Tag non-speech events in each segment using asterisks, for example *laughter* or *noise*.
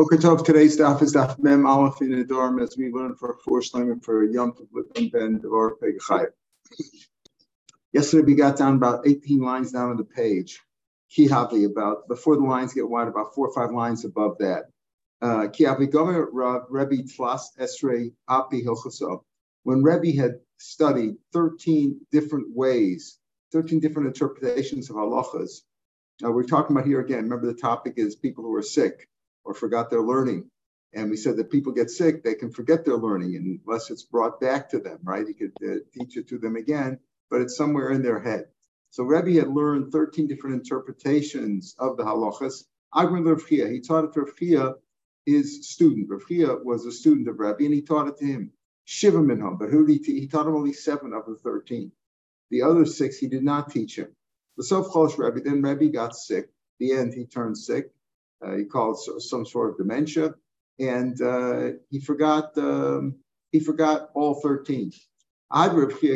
Boker today's daf is daf mem aleph in dorm as we learn for four shlemim for Yom Tov with Ben Devar Pegachayim. Yesterday we got down about 18 lines down on the page. Kihavi about before the lines get wide, about four or five lines above that. Uh, Kihavi Gomer Rebbe Tlas Esrei Api Hilchasov. When Rebbe had studied 13 different ways, 13 different interpretations of halachas, uh, we're talking about here again. Remember, the topic is people who are sick or forgot their learning. And we said that people get sick, they can forget their learning unless it's brought back to them, right? You could uh, teach it to them again, but it's somewhere in their head. So Rebbe had learned 13 different interpretations of the halachas. Agron Rav Chia, he taught it to Rav his student. Rav was a student of Rebbe, and he taught it to him. Shiva minham, but who did he, he taught him only seven of the 13. The other six he did not teach him. The Chosh Rebbe, then Rebbe got sick. The end, he turned sick. Uh, he called some sort of dementia, and uh, he forgot um, he forgot all 13. Ad Rav Chia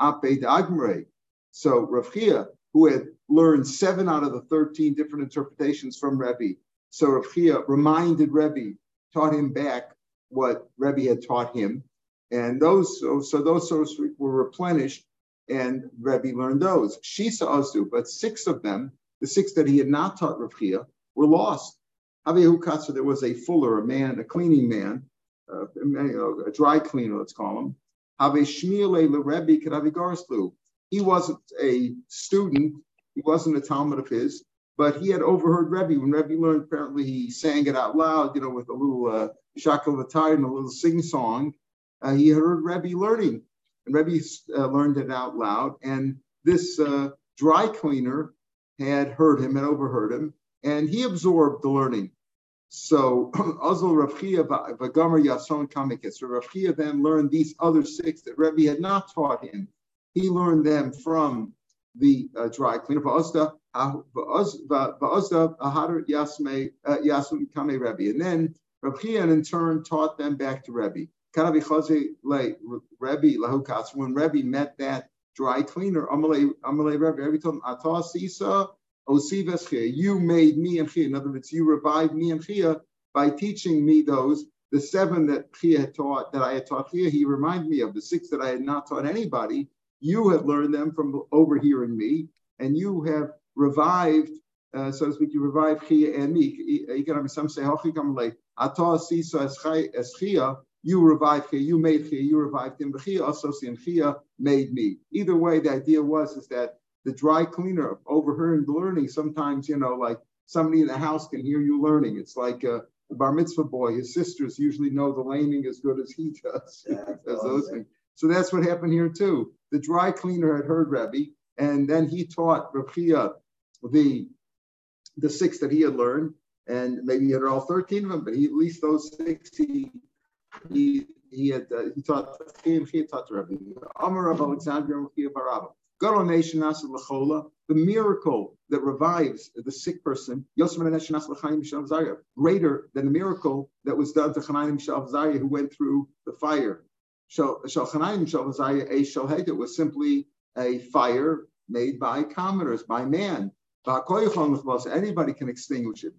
Ape Agmre. So Rav Chia, who had learned seven out of the 13 different interpretations from Rebbe, so Rav Chia reminded Rebbe, taught him back what Rebbe had taught him, and those so, so those so were replenished, and Rebbe learned those. Shisa Azu, but six of them the six that he had not taught Rav Chia were lost. Avihu there was a fuller, a man, a cleaning man, uh, a dry cleaner, let's call him. Have Rebbe Karavi Garslu. He wasn't a student, he wasn't a Talmud of his, but he had overheard Rebbe. When Rebbe learned, apparently he sang it out loud, you know, with a little uh, shakel and a little sing song. Uh, he heard Rebbe learning, and Rebbe uh, learned it out loud. And this uh, dry cleaner had heard him and overheard him, and he absorbed the learning. So *clears throat* Azul Rav Chia Vagamar Yason Kamikis. So Rav Chia then learned these other six that Rebbe had not taught him. He learned them from the uh, dry cleaner. And then Rav Chia in turn taught them back to Rebbe. When Rebbe met that dry cleaner. Amalei Rebbe. Every time Atah Sisa Osives You made me and Chia. In other words, you revived me and Chia by teaching me those. The seven that Chia had taught, that I had taught Chia, he reminded me of. The six that I had not taught anybody, you had learned them from overhearing me, and you have revived, uh, so to speak, you revived Chia and me. Some say, Atah Sisa as Chia, you revived here, you made here, you revived him. Chia also Chia uh, made me. Either way, the idea was is that the dry cleaner overhearing the learning, sometimes, you know, like somebody in the house can hear you learning. It's like uh, a, a bar mitzvah boy, his sisters usually know the laning as good as he does. Yeah, *laughs* as those things. So that's what happened here too. The dry cleaner had heard Rebbe, and then he taught Rabbi uh, the the six that he had learned, and maybe he had all 13 of them, but he, at least those six he he he had uh, he taught him he taught the Rabbi Amar of Alexandria Baraba. God on nation the miracle that revives the sick person, greater than the miracle that was done to Chanayim Shalvazaya who went through the fire. Shalchanayim Shalvazaya a was simply a fire made by commoners, by man. Anybody can extinguish it.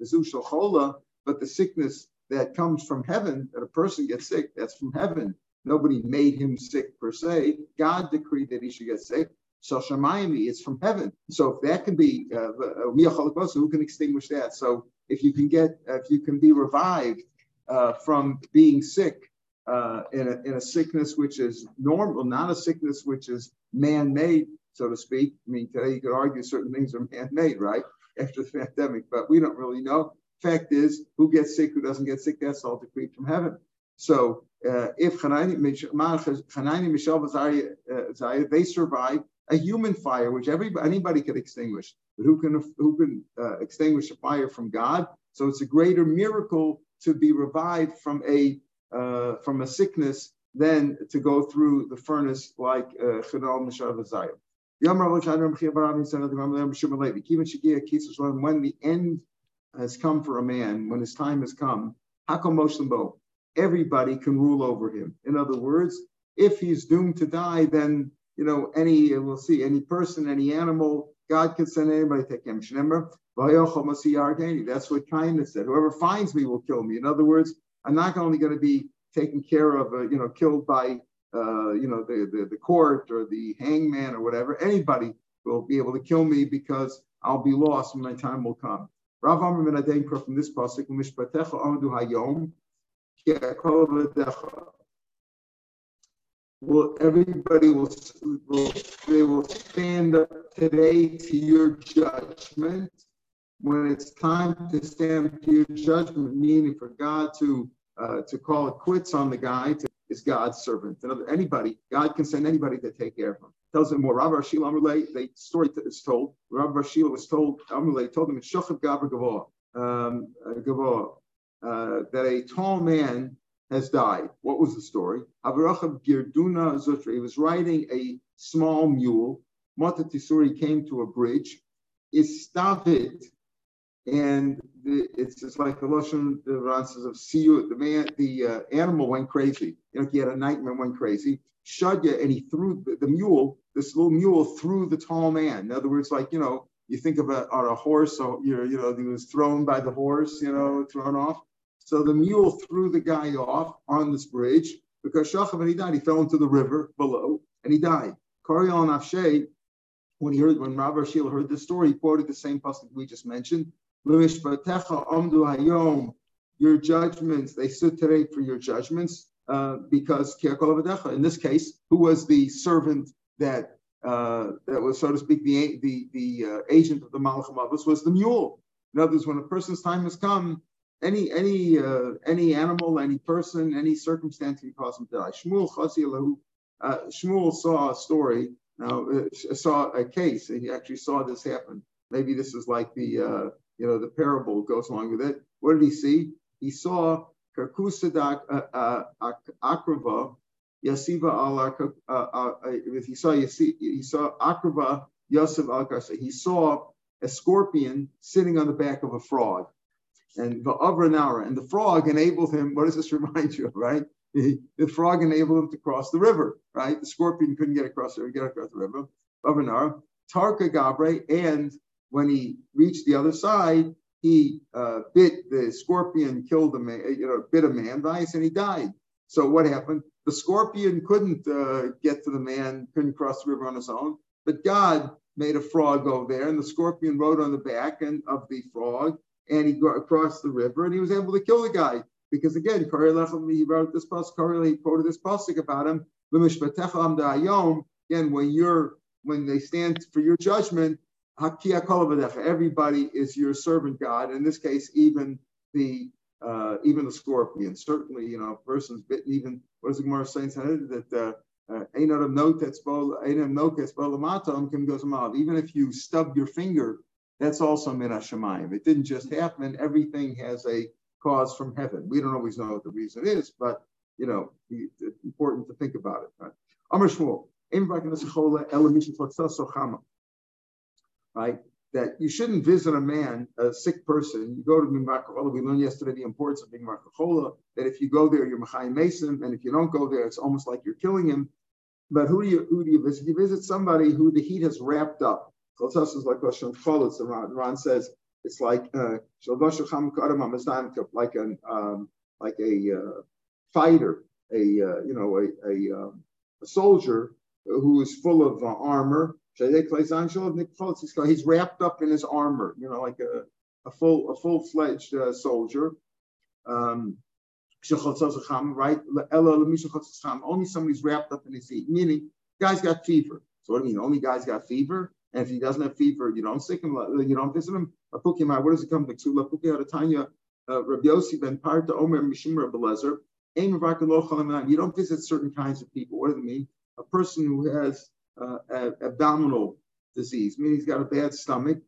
But the sickness that comes from heaven, that a person gets sick, that's from heaven. Nobody made him sick per se. God decreed that he should get sick. So Shemayim, it's from heaven. So if that can be, uh, uh who can extinguish that? So if you can get, if you can be revived uh, from being sick uh, in, a, in a sickness which is normal, not a sickness which is man-made, so to speak. I mean, today you could argue certain things are man-made, right? After the *laughs* pandemic, but we don't really know. Fact is, who gets sick, who doesn't get sick, that's all decreed from heaven. So uh, if Hanani, Mishael, uh, they survive a human fire, which everybody, anybody could extinguish, but who can who can uh, extinguish a fire from God? So it's a greater miracle to be revived from a uh, from a sickness than to go through the furnace like Chadal uh, Mishav Azayim. When the end has come for a man, when his time has come, Hakam everybody can rule over him. In other words, if he's doomed to die, then you know any we'll see any person, any animal, God can send anybody to take him. That's what kindness said. Whoever finds me will kill me. In other words, I'm not only going to be taken care of, uh, you know, killed by, uh, you know, the, the, the court or the hangman or whatever. Anybody will be able to kill me because I'll be lost when my time will come. Rav ben from this pasuk, "Mishpatecha hayom Will everybody will, will they will stand up today to your judgment when it's time to stand to your judgment, meaning for God to uh, to call it quits on the guy to, is God's servant. Anybody, God can send anybody to take care of him. Tells him more. Rabbi Shila Amrulay, the story is told. Rabbi Shila was told, Amrulay told him, Shochav Gabra Gavoah, um, uh, uh, that a tall man has died. What was the story? Avarachav Girduna. He was riding a small mule. Mata Tisuri came to a bridge. Istavit and the, it's just like the Lashon the Ran says of see you the man the uh, animal went crazy. You know, he had a nightmare, went crazy. Shadya and he threw the, the, mule. This little mule threw the tall man. In other words, like you know, you think of a on a horse. So you're you know he was thrown by the horse. You know, thrown off. So the mule threw the guy off on this bridge because Shachav and he died. He fell into the river below and he died. Kariel Nafshe, when he heard when Rabbi Shil heard this story, he quoted the same passage we just mentioned. Your judgments, they stood today for your judgments, uh, because in this case, who was the servant that uh, that was, so to speak, the the, the uh, agent of the Malach was the mule. In other words, when a person's time has come, any any uh, any animal, any person, any circumstance can cause him to die. Shmuel uh, Shmuel saw a story. Now uh, saw a case, and he actually saw this happen. Maybe this is like the you know, the parable goes along with it. What did he see? He saw Karkusadak uh, uh, Akrava Yasiva al he saw he saw Akrava al He saw a scorpion sitting on the back of a frog. And the Avranara, and the frog enabled him. What does this *laughs* remind you of, right? The frog enabled him to cross the river, right? The scorpion couldn't get across the river, get across the river. Avranara, Tarka Gabre, and when he reached the other side, he uh, bit the scorpion, killed a man, you know, bit a man, vice, and he died. So what happened? The scorpion couldn't uh, get to the man, couldn't cross the river on his own, but God made a frog go there, and the scorpion rode on the back and of the frog, and he got across the river, and he was able to kill the guy. Because again, he wrote this pasuk, he quoted this pasuk about him. Again, when you're when they stand for your judgment, Everybody is your servant God. In this case, even the uh, even the scorpion. Certainly, you know, a person's bitten. Even what does the Gemara saying that Even if you stub your finger, that's also min hashemayim. It didn't just happen. Everything has a cause from heaven. We don't always know what the reason is, but you know, it's important to think about it. Right? Right? That you shouldn't visit a man, a sick person. You go to Mimar We learned yesterday the importance of Markachola, that if you go there, you're Machai Mason, and if you don't go there, it's almost like you're killing him. But who do you who do you visit? You visit somebody who the heat has wrapped up. Chaltas is like Rosh Cholos. The Ran says it's like uh, like an um, like a uh, fighter, a uh, you know a a, um, a soldier who is full of uh, armor He's wrapped up in his armor, you know, like a, a full a full fledged uh, soldier. Um, right? Only somebody's wrapped up in his heat, meaning guy's got fever. So what do you mean? Only guy's got fever, and if he doesn't have fever, you don't sick him, you don't visit him. What does it come to? Uh, Rabbi Yossi ben Parta Omer. You don't visit certain kinds of people. What do it mean? A person who has uh, abdominal disease, meaning he's got a bad stomach.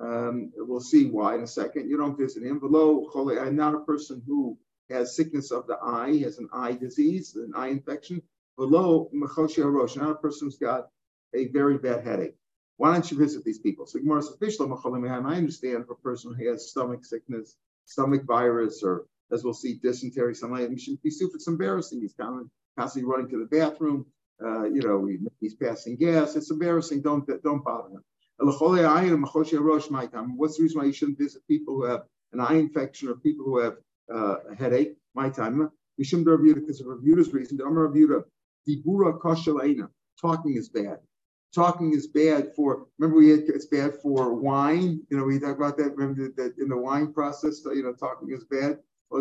Um, we'll see why in a second. You don't visit him. Below, I'm not a person who has sickness of the eye, has an eye disease, an eye infection. Below, Rosh, not a person who's got a very bad headache. Why don't you visit these people? So Gemara says, I understand for a person who has stomach sickness, stomach virus, or as we'll see, dysentery, something like that. Be It's embarrassing. He's constantly running to the bathroom uh, you know, he's passing gas. It's embarrassing. Don't don't bother him. What's the reason why you shouldn't visit people who have an eye infection or people who have uh, a headache? My time. Mishum because of Review's reason. The Amar Reviewda, Dibura Koshalena. Talking is bad. Talking is bad for. Remember, we had, it's bad for wine. You know, we talked about that. Remember that in the wine process, you know, talking is bad.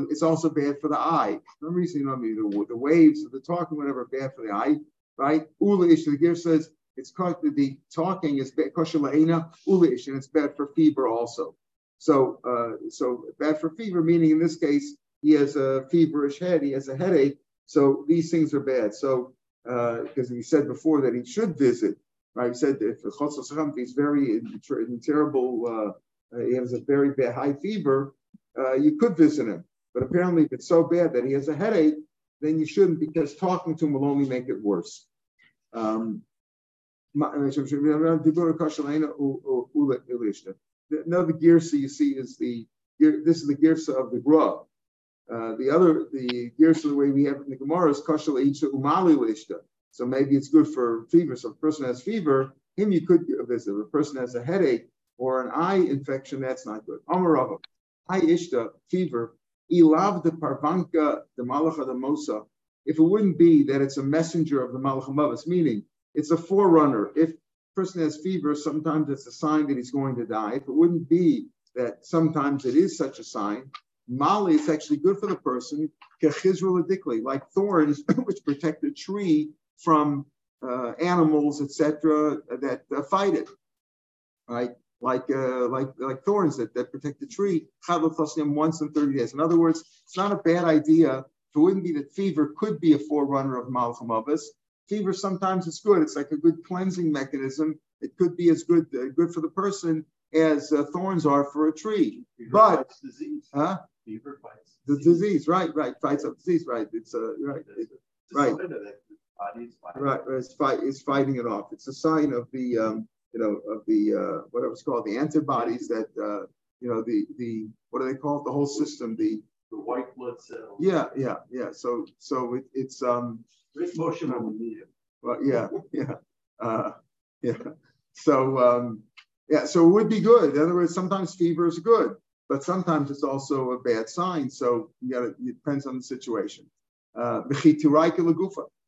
It's also bad for the eye. Remember, you know, the, the waves, of the talking, whatever, bad for the eye, right? Ula ish. The gear says it's the talking is bad. Koshalena ula ish, and it's bad for fever also. So, uh, so bad for fever, meaning in this case, he has a feverish head, he has a headache. So these things are bad. So because uh, he said before that he should visit, right? He said if he's very in, in terrible, uh, he has a very bad high fever, uh, you could visit him. But apparently, if it's so bad that he has a headache, then you shouldn't because talking to him will only make it worse. Um, another girsa you see is the this is the girsa of the grub. Uh, the other, the gears the way we have in the Gemara is kashal umali lishta. So maybe it's good for fever. So if a person has fever, him you could visit. If a person has a headache or an eye infection, that's not good. Amarava, eye ishta, fever, ilav the parvanka, the malacha the mosa. If it wouldn't be that it's a messenger of the malacha meaning it's a forerunner. If a person has fever, sometimes it's a sign that he's going to die. If it wouldn't be that sometimes it is such a sign, Mali is actually good for the person, like thorns, *laughs* which protect the tree from uh, animals, etc., that uh, fight it, right? Like uh, like like thorns that, that protect the tree. Once in 30 days. In other words, it's not a bad idea. It wouldn't be that fever could be a forerunner of Malchamavis. Fever sometimes it's good. It's like a good cleansing mechanism. It could be as good uh, good for the person as uh, thorns are for a tree. Fever but huh? fever fights the disease. Right, right, fights up disease. Right, it's uh, right, it's, right. Right, it's fight, it's fighting it off. It's a sign of the, um, you know, of the uh, what it was called, the antibodies that, uh, you know, the the what do they call it? The whole system, the the white blood cells. Yeah, yeah, yeah. So so it, it's um. Great motion on the media. Well, yeah, *laughs* yeah, uh, yeah. So um, yeah, so it would be good. In other words, sometimes fever is good but sometimes it's also a bad sign. So you got it depends on the situation. Uh,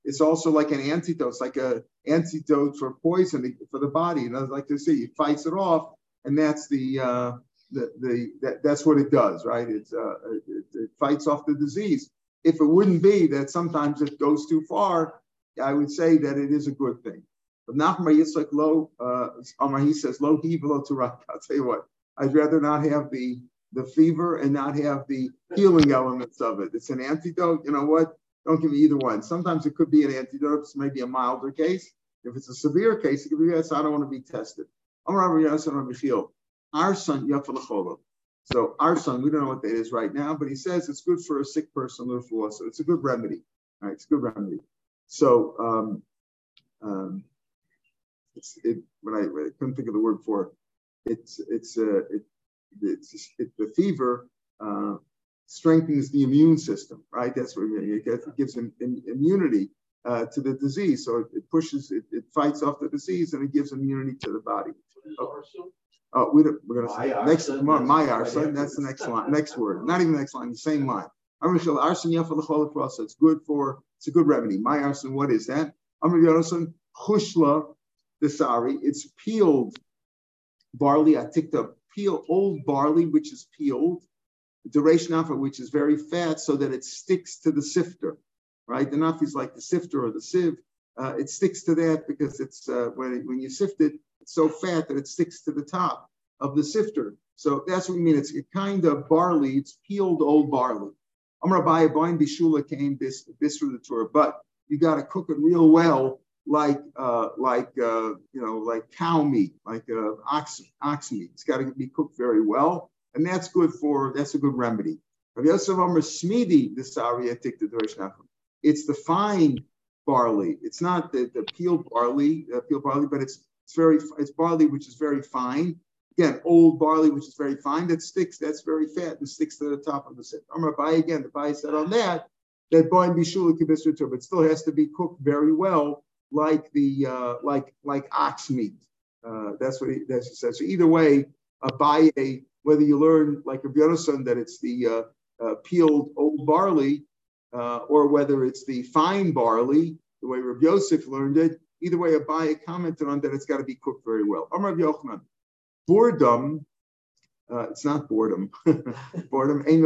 it's also like an antidote. Like an antidote for poison for the body. And I'd like to say, it fights it off, and that's the uh, the, the that, that's what it does, right? It's uh, it, it fights off the disease. If it wouldn't be that sometimes it goes too far, I would say that it is a good thing. But Nachman Yitzchak Lo, uh, Amar, he says, Lo Turak. *laughs* I'll tell you what, I'd rather not have the the fever and not have the healing elements of it. It's an antidote. You know what? Don't give me either one. Sometimes it could be an antidote. It's maybe a milder case. If it's a severe case, it could be, yes, I don't want to be tested. Our son, So our son, we don't know what that is right now, but he says it's good for a sick person, so it's a good remedy. Right? It's a good remedy. So um, um, it's it when I, I couldn't think of the word for it, it's it's uh, it it's, it, the fever uh, strengthens the immune system, right? That's what it, gives him immunity uh, to the disease. So it, it pushes, it, it, fights off the disease and it gives immunity to the body. Oh, oh we are going to say next tomorrow, my arson. That's the next line, next word. Not even the next line, the same line. I'm arson yeah for the holocross It's good for, it's a good remedy. My arson, what is that? Amr Chushla, the sari, it's peeled barley. I ticked up peel old barley, which is peeled, duration alpha, which is very fat, so that it sticks to the sifter, right? The nafi is like the sifter or the sieve. Uh, it sticks to that because it's uh, when, it, when you sift it, it's so fat that it sticks to the top of the sifter. So that's what we mean. It's a kind of barley. It's peeled old barley. Amrabai Bain Bishula came this this through the Torah, but you got to cook it real well like uh, like uh, you know like cow meat, like uh, ox ox meat. It's got to be cooked very well, and that's good for that's a good remedy. It's the fine barley. It's not the, the peeled barley, uh, peeled barley, but it's it's very it's barley which is very fine. Again, old barley which is very fine that sticks. That's very fat and sticks to the top of the sit. I'm gonna buy again. The buy said on that that boy bishula kibisra but still has to be cooked very well like the uh, like like ox meat. Uh, that's what he that's what he says. So either way, a whether you learn like Rabbi Yonason that it's the uh, uh, peeled old barley, uh, or whether it's the fine barley, the way Rabbi Yosef learned it. Either way, Abaye commented on that it's got to be cooked very well. Amar Yochanan, boredom. Uh, it's not boredom. *laughs* boredom ain't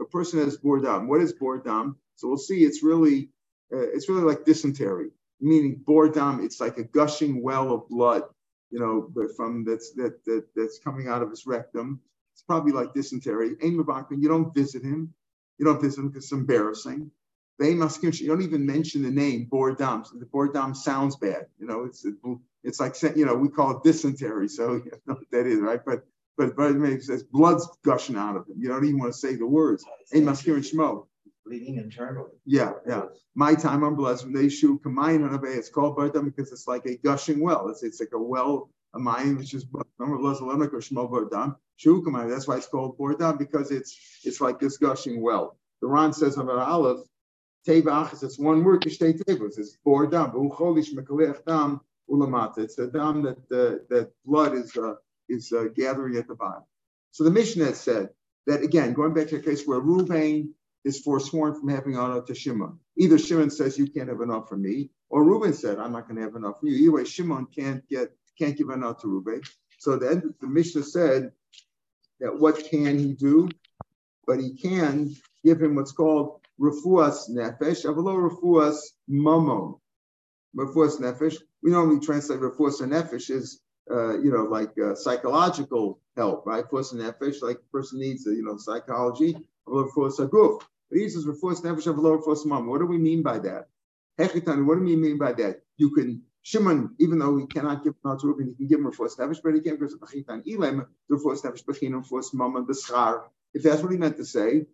A person has boredom. What is boredom? So we'll see. It's really, uh, it's really like dysentery, meaning boredom. It's like a gushing well of blood you know, but from that's that, that that's coming out of his rectum. It's probably like dysentery. Ain you don't visit him. You don't visit him because it's embarrassing. They must you don't even mention the name Bordam. So the Bordam sounds bad. You know, it's it's like you know we call it dysentery. So *laughs* you know what that is, right? But but but it says blood's gushing out of him. You don't even want to say the words. Ain Maskir Shmo bleeding internally. Yeah, yeah. My time on blessed they shoot combine on It's called Bardam because it's like a gushing well. It's it's like a well, a mine which is remember Blazalemek or Shmo Bardam. Shu combine. That's why it's called Bardam because it's it's like this gushing well. The Ran says about Aleph, Tevach it's one word stay tables. It's Bardam. dam. It's the dam that uh, that blood is uh, is uh, gathering at the bottom. So the Mishnah said that again, going back to a case where Ruvain is forsworn from having honor to Shimon. Either Shimon says you can't have enough for me, or Reuben said I'm not going to have enough for you. Either way, Shimon can't get can't give enough to Reuben. So then the Mishnah said that what can he do? But he can give him what's called refuas nefesh, avalo refuas mamon. Refuas nefesh. We normally translate refuas nefesh as uh, you know, like uh, psychological help, right? Refuas nefesh, like a person needs, uh, you know, psychology. Refuas aguf. He. What do we mean by that? Hechitan, what do we mean by that? You can, Shimon, even though he cannot give not to Reuben, he can give him Refuas nefesh, but he can't give Hechitan Ilem, Refuas nefesh, Bechinam, Refuas mom, and Beschar. If that's what he meant to say,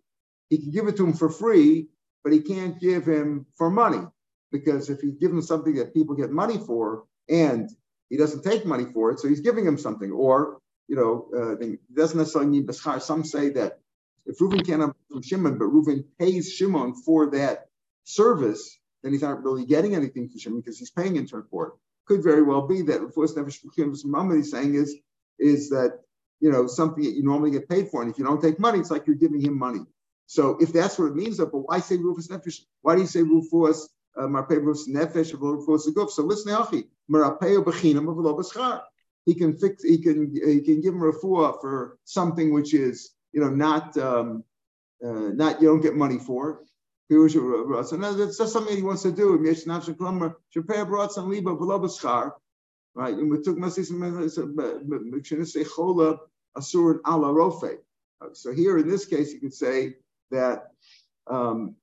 he can give it to him for free, but he can't give him for money. Because if he gives him something that people get money for, and he doesn't take money for it, so he's giving him something. Or, you know, uh, it doesn't necessarily need Beschar. Some say that if Reuven can't from Shimon, but Reuven pays Shimon for that service, then he's not really getting anything from Shimon because he's paying in turn for it. Could very well be that first Muhammad is saying is is that you know something that you normally get paid for, and if you don't take money, it's like you're giving him money. So if that's what it means, but why say Rufus Nefesh? Why do you say Rufus uh, Marpei Rufus Nefesh of Rufus Guf? So listen, Achi, Marapeo Bechinam of Lobaschar. He can fix. He can. He can give him refuah for something which is you know, not um, uh, not you don't get money for. So now that's just something he wants to do. Right, rofe. So here in this case, you could say that um,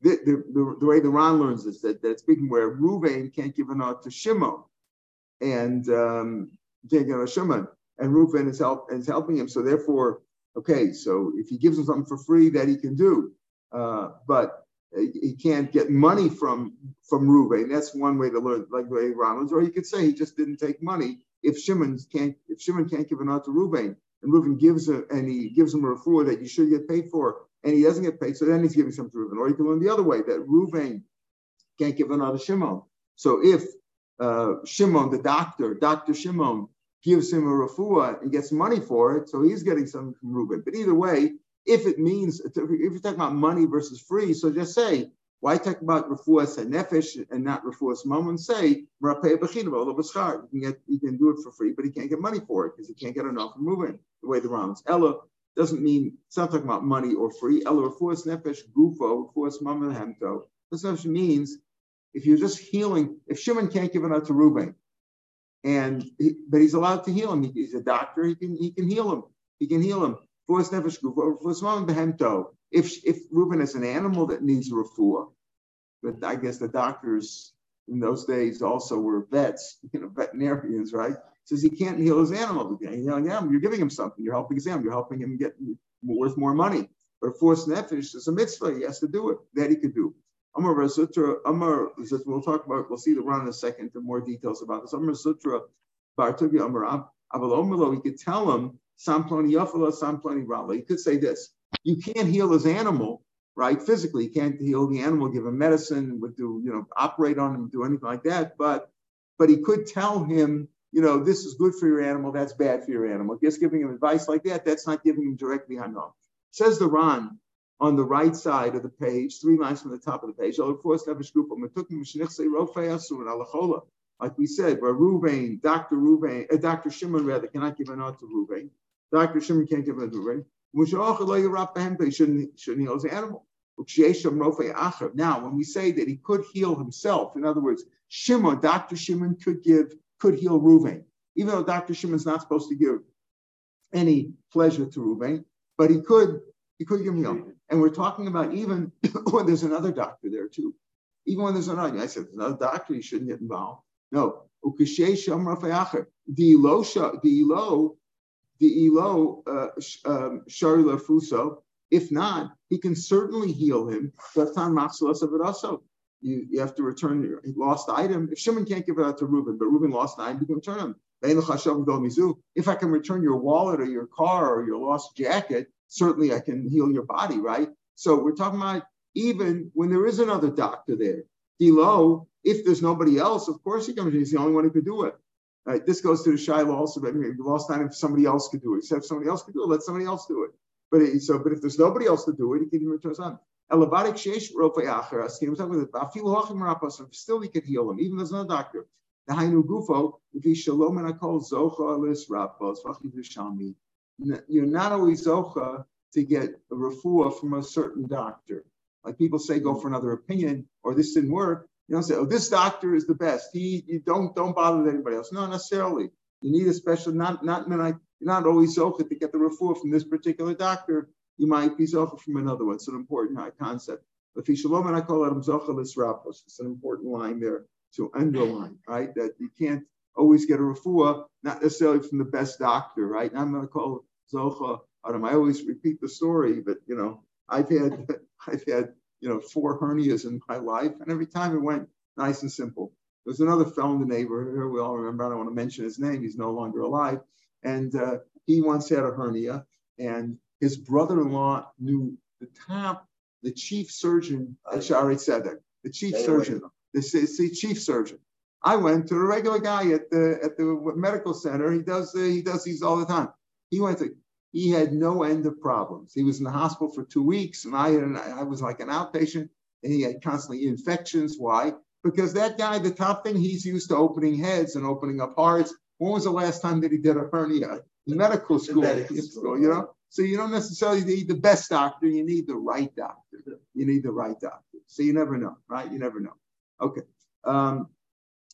the, the, the, way the Ran learns is that, that speaking where Ruvain can't give an out to Shimon, and um, can't give a Shimon, and Ruvain is help is helping him. So therefore, Okay, so if he gives him something for free, that he can do, uh, but he can't get money from from Ruvain. That's one way to learn, like Ray Rollins. Or you could say he just didn't take money. If Shimon can't, if Shimon can't give an out to Ruvain, and Reuven gives a, and he gives him a refuah that you should get paid for, and he doesn't get paid, so then he's giving some to Reuven. Or you can learn the other way that Ruvain can't give it out to Shimon. So if uh, Shimon, the doctor, Doctor Shimon, gives him a refuah and gets money for it, so he's getting something from Reuben. But either way, if it means if you're talking about money versus free, so just say why talk about refuah and nefesh and not refuah mammon? Say marapeh b'chinav You can get you can do it for free, but he can't get money for it because he can't get enough from Reuben. The way the Rambam's Ella doesn't mean it's not talking about money or free. Ella refuah nefesh gufo refuah mammon hemto. This actually means if you're just healing, if Shimon can't give it out to Reuben, and but he's allowed to heal him. He, he's a doctor. He can he can heal him. He can heal him. If if Reuben is an animal that needs refuah, but I guess the doctors in those days also were vets, *laughs* you know, veterinarians, right? Says he can't heal his animal. You're giving him something. You're helping animal. You're helping him get worth more money. But a forced nefesh is a mitzvah. He has to do it. That he could do. Amar Sutra, Amar, we'll talk about, we'll see the Ran in a second to more details about this. Amar Sutra, Bartubi Amar Avalomalo, he could tell him, Samploni Yafala, Samploni Rala. He could say this you can't heal his animal, right? Physically, you can't heal the animal, give him medicine, would do, you know, operate on him, do anything like that. But but he could tell him you know, this is good for your animal, that's bad for your animal. Just giving him advice like that, that's not giving him directly Hanom. Says the Ran on the right side of the page, three lines from the top of the page. Like we said, where Ruvain, Dr. Ruvain, uh, Dr. Shimon rather cannot give an out to Ruvain. Dr. Shimon can't give an to Ruvain. Shouldn't, shouldn't heal his animal. Now, when we say that he could heal himself, in other words, Shimon, Dr. Shimon could give, could heal Ruvain, even though Dr. Shimon's not supposed to give any pleasure to Ruvain, but he could, he could give him heal. And we're talking about even *coughs* when there's another doctor there too. Even when there's another, I said, there's another doctor, you shouldn't get involved. No. The ilo, the ilo, the ilo, um, sharila fuso. If not, he can certainly heal him. You, you have to return your lost item. If Shimon can't give it out to Reuben, but Reuben lost an item, you can return him. If I can return your wallet or your car or your lost jacket, certainly I can heal your body, right? So we're talking about even when there is another doctor there. Below, if there's nobody else, of course he comes in. He's the only one who could do it. Right? This goes to the Shiloh also, but the lost time if somebody else could do it. Except if somebody else could do it, let somebody else do it. But it, so, but if there's nobody else to do it, he can return on. Still, he could heal him, even there's no doctor. The Hainu Gufo, shalom and I call Zocha Lis Rappos, you're not always Zocha to get a refuah from a certain doctor. Like people say, go mm-hmm. for another opinion, or this didn't work. You don't say, oh, this doctor is the best. He, you don't don't bother with anybody else. No, necessarily. You need a special, not not you're not always zocha to get the refuah from this particular doctor. You might be zocha from another one. It's an important uh, concept. But shalom and I call it zocha rapos. It's an important line there to underline, right? That you can't always get a refuah, not necessarily from the best doctor, right? And I'm going to call zocha. Adam. I always repeat the story, but you know, I've had *laughs* I've had you know, four hernias in my life, and every time it went nice and simple. There's another fellow in the neighborhood we all remember. I don't want to mention his name; he's no longer alive. And uh, he once had a hernia, and his brother-in-law knew the top, the chief surgeon at Shaarei Tzedek, the chief surgeon, the chief surgeon. I went to a regular guy at the at the medical center. He does uh, he does these all the time. He went to he had no end of problems. He was in the hospital for two weeks, and I, and I was like an outpatient, and he had constantly infections. Why? Because that guy, the top thing, he's used to opening heads and opening up hearts. When was the last time that he did a hernia? In medical school, medical school, you know? So you don't necessarily need the best doctor, you need the right doctor. You need the right doctor. So you never know, right? You never know. Okay. Um,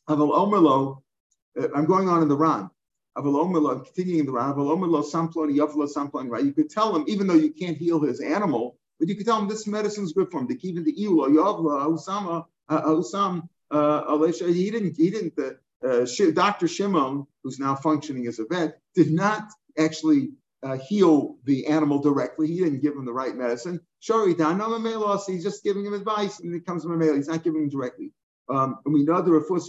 uh, I'm going on in the Ran. I'm continuing in the round. Right? You could tell him, even though you can't heal his animal, but you could tell him this medicine is good for him. Even the Iula, Yavla, Usama, Usam, uh, he didn't, he didn't, uh, uh Dr. Shimon, who's now functioning as a vet, did not actually uh, heal the animal directly. He didn't give him the right medicine. Shari Danamelos, he's just giving him advice and it comes from a male. He's not giving him directly. Um, and we know the Rafus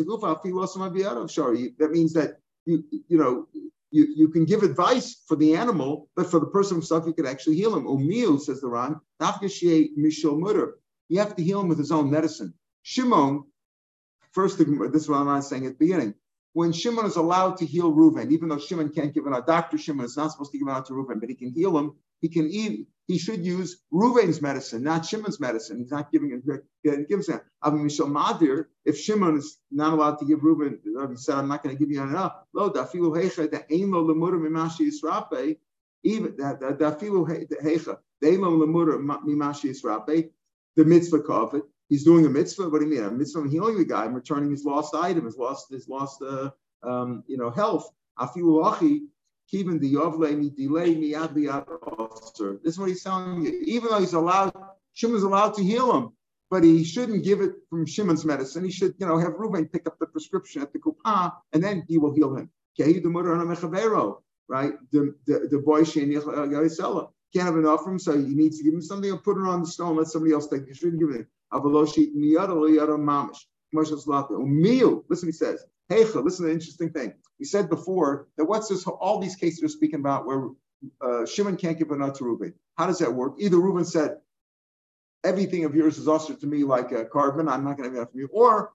Shari. That means that you, you know, you, you can give advice for the animal, but for the person himself, you could actually heal him. Umil, says the Ran, you have to heal him with his own medicine. Shimon, first, this is what I'm saying at the beginning. When Shimon is allowed to heal Reuven, even though Shimon can't give it out, Dr. Shimon is not supposed to give it out to Reuven, but he can heal him. He can eat, he should use Ruvain's medicine, not Shimon's medicine. He's not giving it, he gives it. Madir, if Shimon is not allowed to give Reuven, he said, I'm not going to give you enough. Lo, dafilu hecha, the aim lo lemura mimashi isrape, even that dafilu hecha, the aim lo lemura mimashi isrape, the mitzvah covet. He's doing a mitzvah. What do you mean? A mitzvah I'm healing the guy. I'm returning his lost item, his lost, his lost, uh, um, you know, health. Afilu achi, even the Yovle mi delay mi officer. This is what he's telling you. Even though he's allowed, Shimon's allowed to heal him, but he shouldn't give it from Shimon's medicine. He should, you know, have Reuben pick up the prescription at the kupah, and then he will heal him. Right? The the, the boy can't have enough for him, so he needs to give him something or put it on the stone, let somebody else take. He shouldn't give it. Listen, he says, Heicha, listen to the interesting thing. We said before that what's this, all these cases we're speaking about where uh, Shimon can't give a nut to Reuben. How does that work? Either Reuben said, everything of yours is also to me like a carbon, I'm not going to have enough from you. Or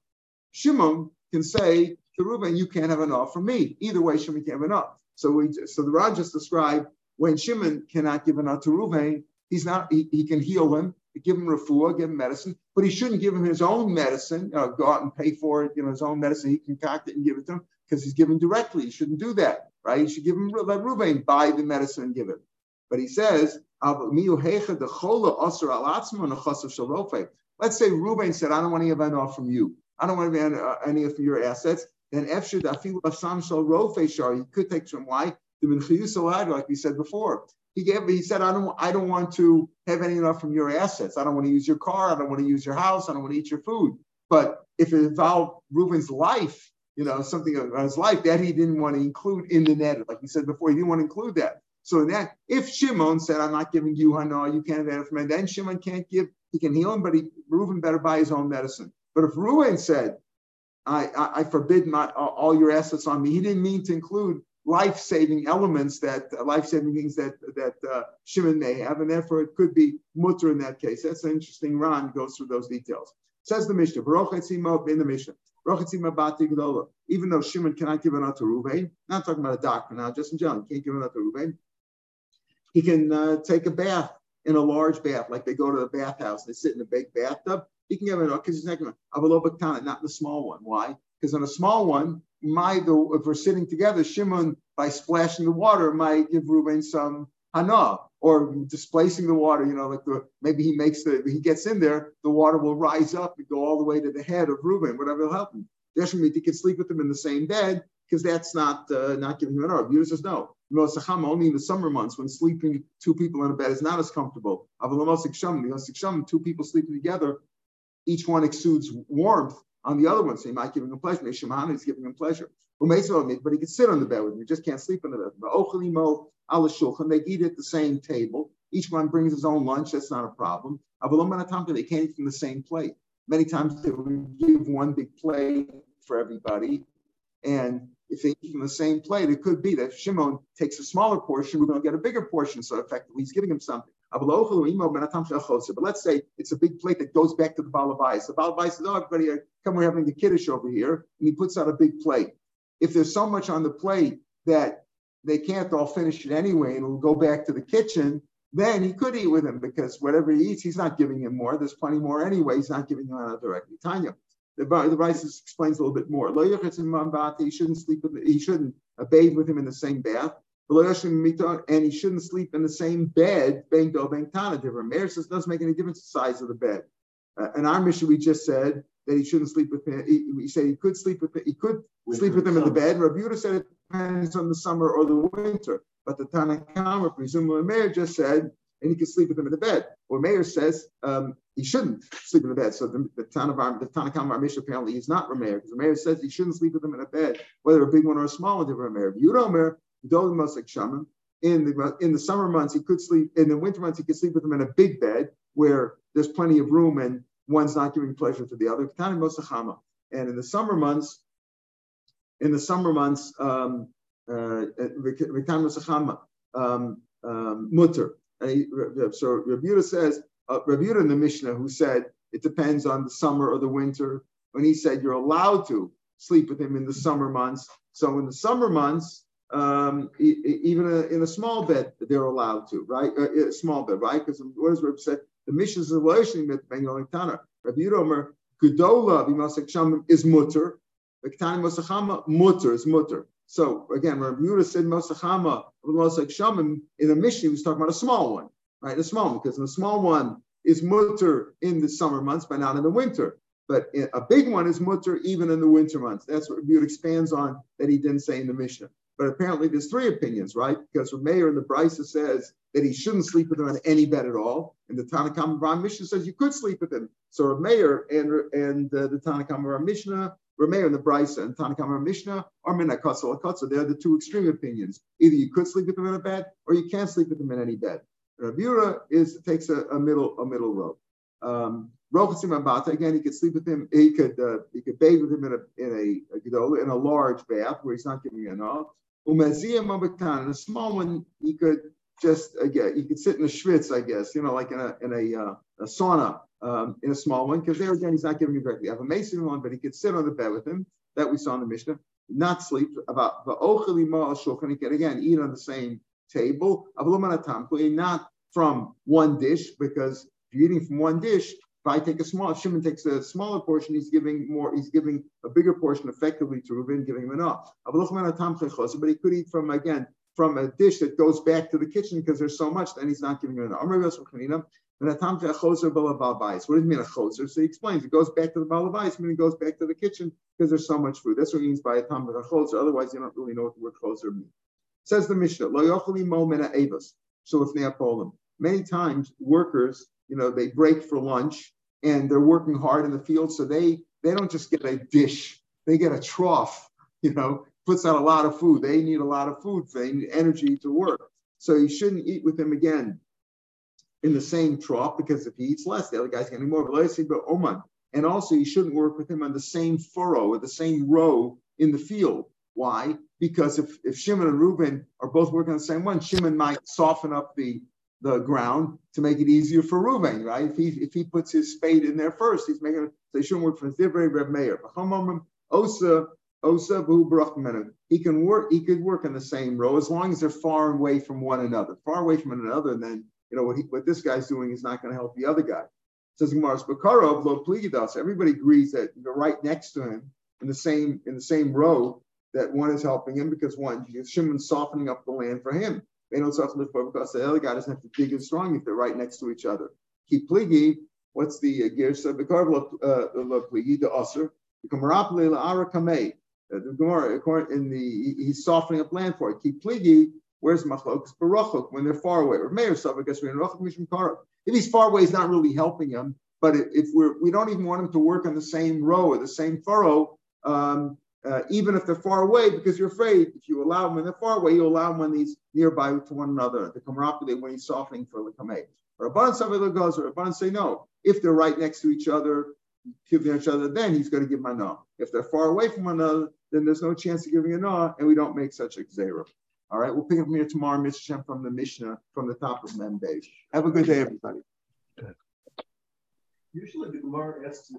Shimon can say, to Reuben, you can't have enough for me. Either way, Shimon can't have enough. So we so the Raj just described when Shimon cannot give enough to Reuben, he's not he, he can heal him, give him refuah, give him medicine, but he shouldn't give him his own medicine, go out and pay for it, you know, his own medicine, he concoct it and give it to him because he's giving directly. He shouldn't do that, right? He should give him let Reuben buy the medicine and give it. But he says, Let's say Reuben said, I don't want to have off from you. I don't want have uh, any of your assets. Then Efshid, Afil Basam Shal Rofe Shar, he could take some. Why? The Like we said before. He gave he said, I don't I don't want to have any enough from your assets. I don't want to use your car, I don't want to use your house, I don't want to eat your food. But if it involved Reuben's life, you know, something about his life that he didn't want to include in the net. Like he said before, he didn't want to include that. So in that, if Shimon said, I'm not giving you Hana, you can't have it from me, then Shimon can't give, he can heal him, but he Reuben better buy his own medicine. But if Reuben said, I, I, I forbid my all your assets on me, he didn't mean to include life-saving elements that uh, life-saving things that that uh, Shimon may have, and therefore it could be mutter in that case. That's an interesting. Ran goes through those details. Says the Mishnah, in the Mishnah. Even though Shimon cannot give out to Ruvain, not talking about a doctor now, just in general, he can't give out to Ruvain. He can uh, take a bath in a large bath, like they go to the bathhouse, they sit in a big bathtub. He can give it because he's not going to, not in the small one. Why? Because on a small one, my if we're sitting together, Shimon by splashing the water might give Reuben some hana or displacing the water. You know, like the maybe he makes the he gets in there, the water will rise up and go all the way to the head of Reuben, whatever will help him. Definitely, he can sleep with them in the same bed because that's not uh, not giving him an arb. Yudis says no. Only in the summer months when sleeping two people in a bed is not as comfortable. Two people sleeping together, each one exudes warmth on the other one, so he might give him pleasure. Shimon is giving him pleasure. But he can sit on the bed with me, just can't sleep on the bed. They eat at the same table. Each one brings his own lunch. That's not a problem. They can't eat from the same plate. Many times they would give one big plate for everybody. And if they eat from the same plate, it could be that Shimon takes a smaller portion, we're going to get a bigger portion. So effectively, he's giving him something. But let's say it's a big plate that goes back to the Balabais. The Balabais says, Oh, everybody, uh, come, we're having a kiddush over here. And he puts out a big plate. If there's so much on the plate that they can't all finish it anyway and it'll go back to the kitchen, then he could eat with him because whatever he eats, he's not giving him more. There's plenty more anyway. He's not giving him out directly. Tanya. The, the Rice explains a little bit more. He shouldn't sleep with, he shouldn't bathe with him in the same bath and he shouldn't sleep in the same bed. Bang do bang tana different. Meir says doesn't make any difference the size of the bed. Uh, in our mission, we just said that he shouldn't sleep with him. He, he said he could sleep with he could with sleep with him in the bed. Rabbi Yehuda said it depends on the summer or the winter. But the Tanakh, presumably Meir just said and he could sleep with him in the bed. Or Meir says um, he shouldn't sleep in the bed. So the, the Tanakh, the Tanakh Mishnah apparently he's not Rameir because Rameir says he shouldn't sleep with him in a bed, whether a big one or a small one. Rameir. You don't Meir, in the in the summer months, he could sleep. In the winter months, he could sleep with them in a big bed where there's plenty of room and one's not giving pleasure to the other. And in the summer months, in the summer months, um, uh, um, um, mutter. So Rabbi says, uh, Rabbi in the Mishnah, who said it depends on the summer or the winter, when he said you're allowed to sleep with him in the summer months. So in the summer months, um, even a, in a small bed, they're allowed to, right? Uh, a small bed, right? Because what does Rabbi say? The mission is a mit Bengal Rabbi Yeromer, Gedola b'masek shamim is mutter. V'ktani masachama mutter is mutter. So again, Rabbi Yehuda said masachama b'masek shamim in the mission, he was talking about a small one, right? A small one, because in the small one is mutter in the summer months, but not in the winter. But a big one is mutter even in the winter months. That's what Rabbi expands on that he didn't say in the Mishnah. But apparently there's three opinions, right? Because Meir in the Brisa says that he shouldn't sleep with him on any bed at all. And the Tanakhama Ram Mishnah says you could sleep with him. So Meir and, and uh, the Tanakhama Ram Mishnah, Rameir and the Brisa and Tanakhama Mishnah are Minakatsa Lakatsa. They're the two extreme opinions. Either you could sleep with him in a bed or you can't sleep with him in any bed. Rabira is takes a, a middle a middle road. Um, again, he could sleep with him. He could uh, he could bathe with him in a in a, a in a large bath where he's not giving enough. Umezia a small one, he could just again, he could sit in a schwitz, I guess, you know, like in a in a, uh, a sauna um, in a small one, because there again, he's not giving me directly. I have a mason one, but he could sit on the bed with him, that we saw in the Mishnah, not sleep, about the shulchan, he can again eat on the same table, not from one dish, because if you're eating from one dish, if I take a small, if Shimon takes a smaller portion, he's giving more, he's giving a bigger portion effectively to Reuben, giving him enough. But he could eat from, again, from a dish that goes back to the kitchen because there's so much, then he's not giving him enough. What does it mean a choser? So he explains, it goes back to the balabais, meaning it goes back to the kitchen because there's so much food. That's what he means by a tam choser. Otherwise, you don't really know what the word choser means. Says the Mishnah, lo yochali mo mena So if Neapolim. Many times workers you know, they break for lunch and they're working hard in the field. So they they don't just get a dish, they get a trough, *laughs* you know, puts out a lot of food. They need a lot of food, they need energy to work. So you shouldn't eat with them again in the same trough because if he eats less, the other guy's getting more. But oh Oman. And also you shouldn't work with him on the same furrow or the same row in the field. Why? Because if, if Shimon and Reuben are both working on the same one, Shimon might soften up the the ground to make it easier for Ruvain, right? If he if he puts his spade in there first, he's making it he shouldn't work for Divrei Reb Meir. Osa Osa He can work. He could work in the same row as long as they're far away from one another. Far away from one another, then you know what he, what this guy's doing is not going to help the other guy. Says Gemara, Bakarov lo pligidas. Everybody agrees that you're right next to him in the same in the same row that one is helping him because one Shimon's softening up the land for him. They don't suffer because the other guy doesn't have to dig as strong if they're right next to each other. Keep pligi. What's the uh, gersa? The karvla uh, pligi the usher. Kamei. Uh, the Gemara in the he's softening up land for it. Keep pligi. Where's machlokas barachuk when they're far away? Or mayor. If he's far away, he's not really helping him. But if we're we don't even want him to work on the same row or the same furrow, um, uh, even if they're far away, because you're afraid if you allow them when they're far away, you allow them when he's nearby to one another. The kamarapi when he's softening for the kamei. Or Rabban Savila goes, or Rabban say no. If they're right next to each other, giving each other, then he's going to give mana. If they're far away from one another, then there's no chance of giving a no, and we don't make such a zera. All right, we'll pick up here tomorrow, Mr. Shem, from the Mishnah from the top of Mem Have a good day, everybody. Usually the Gemara asks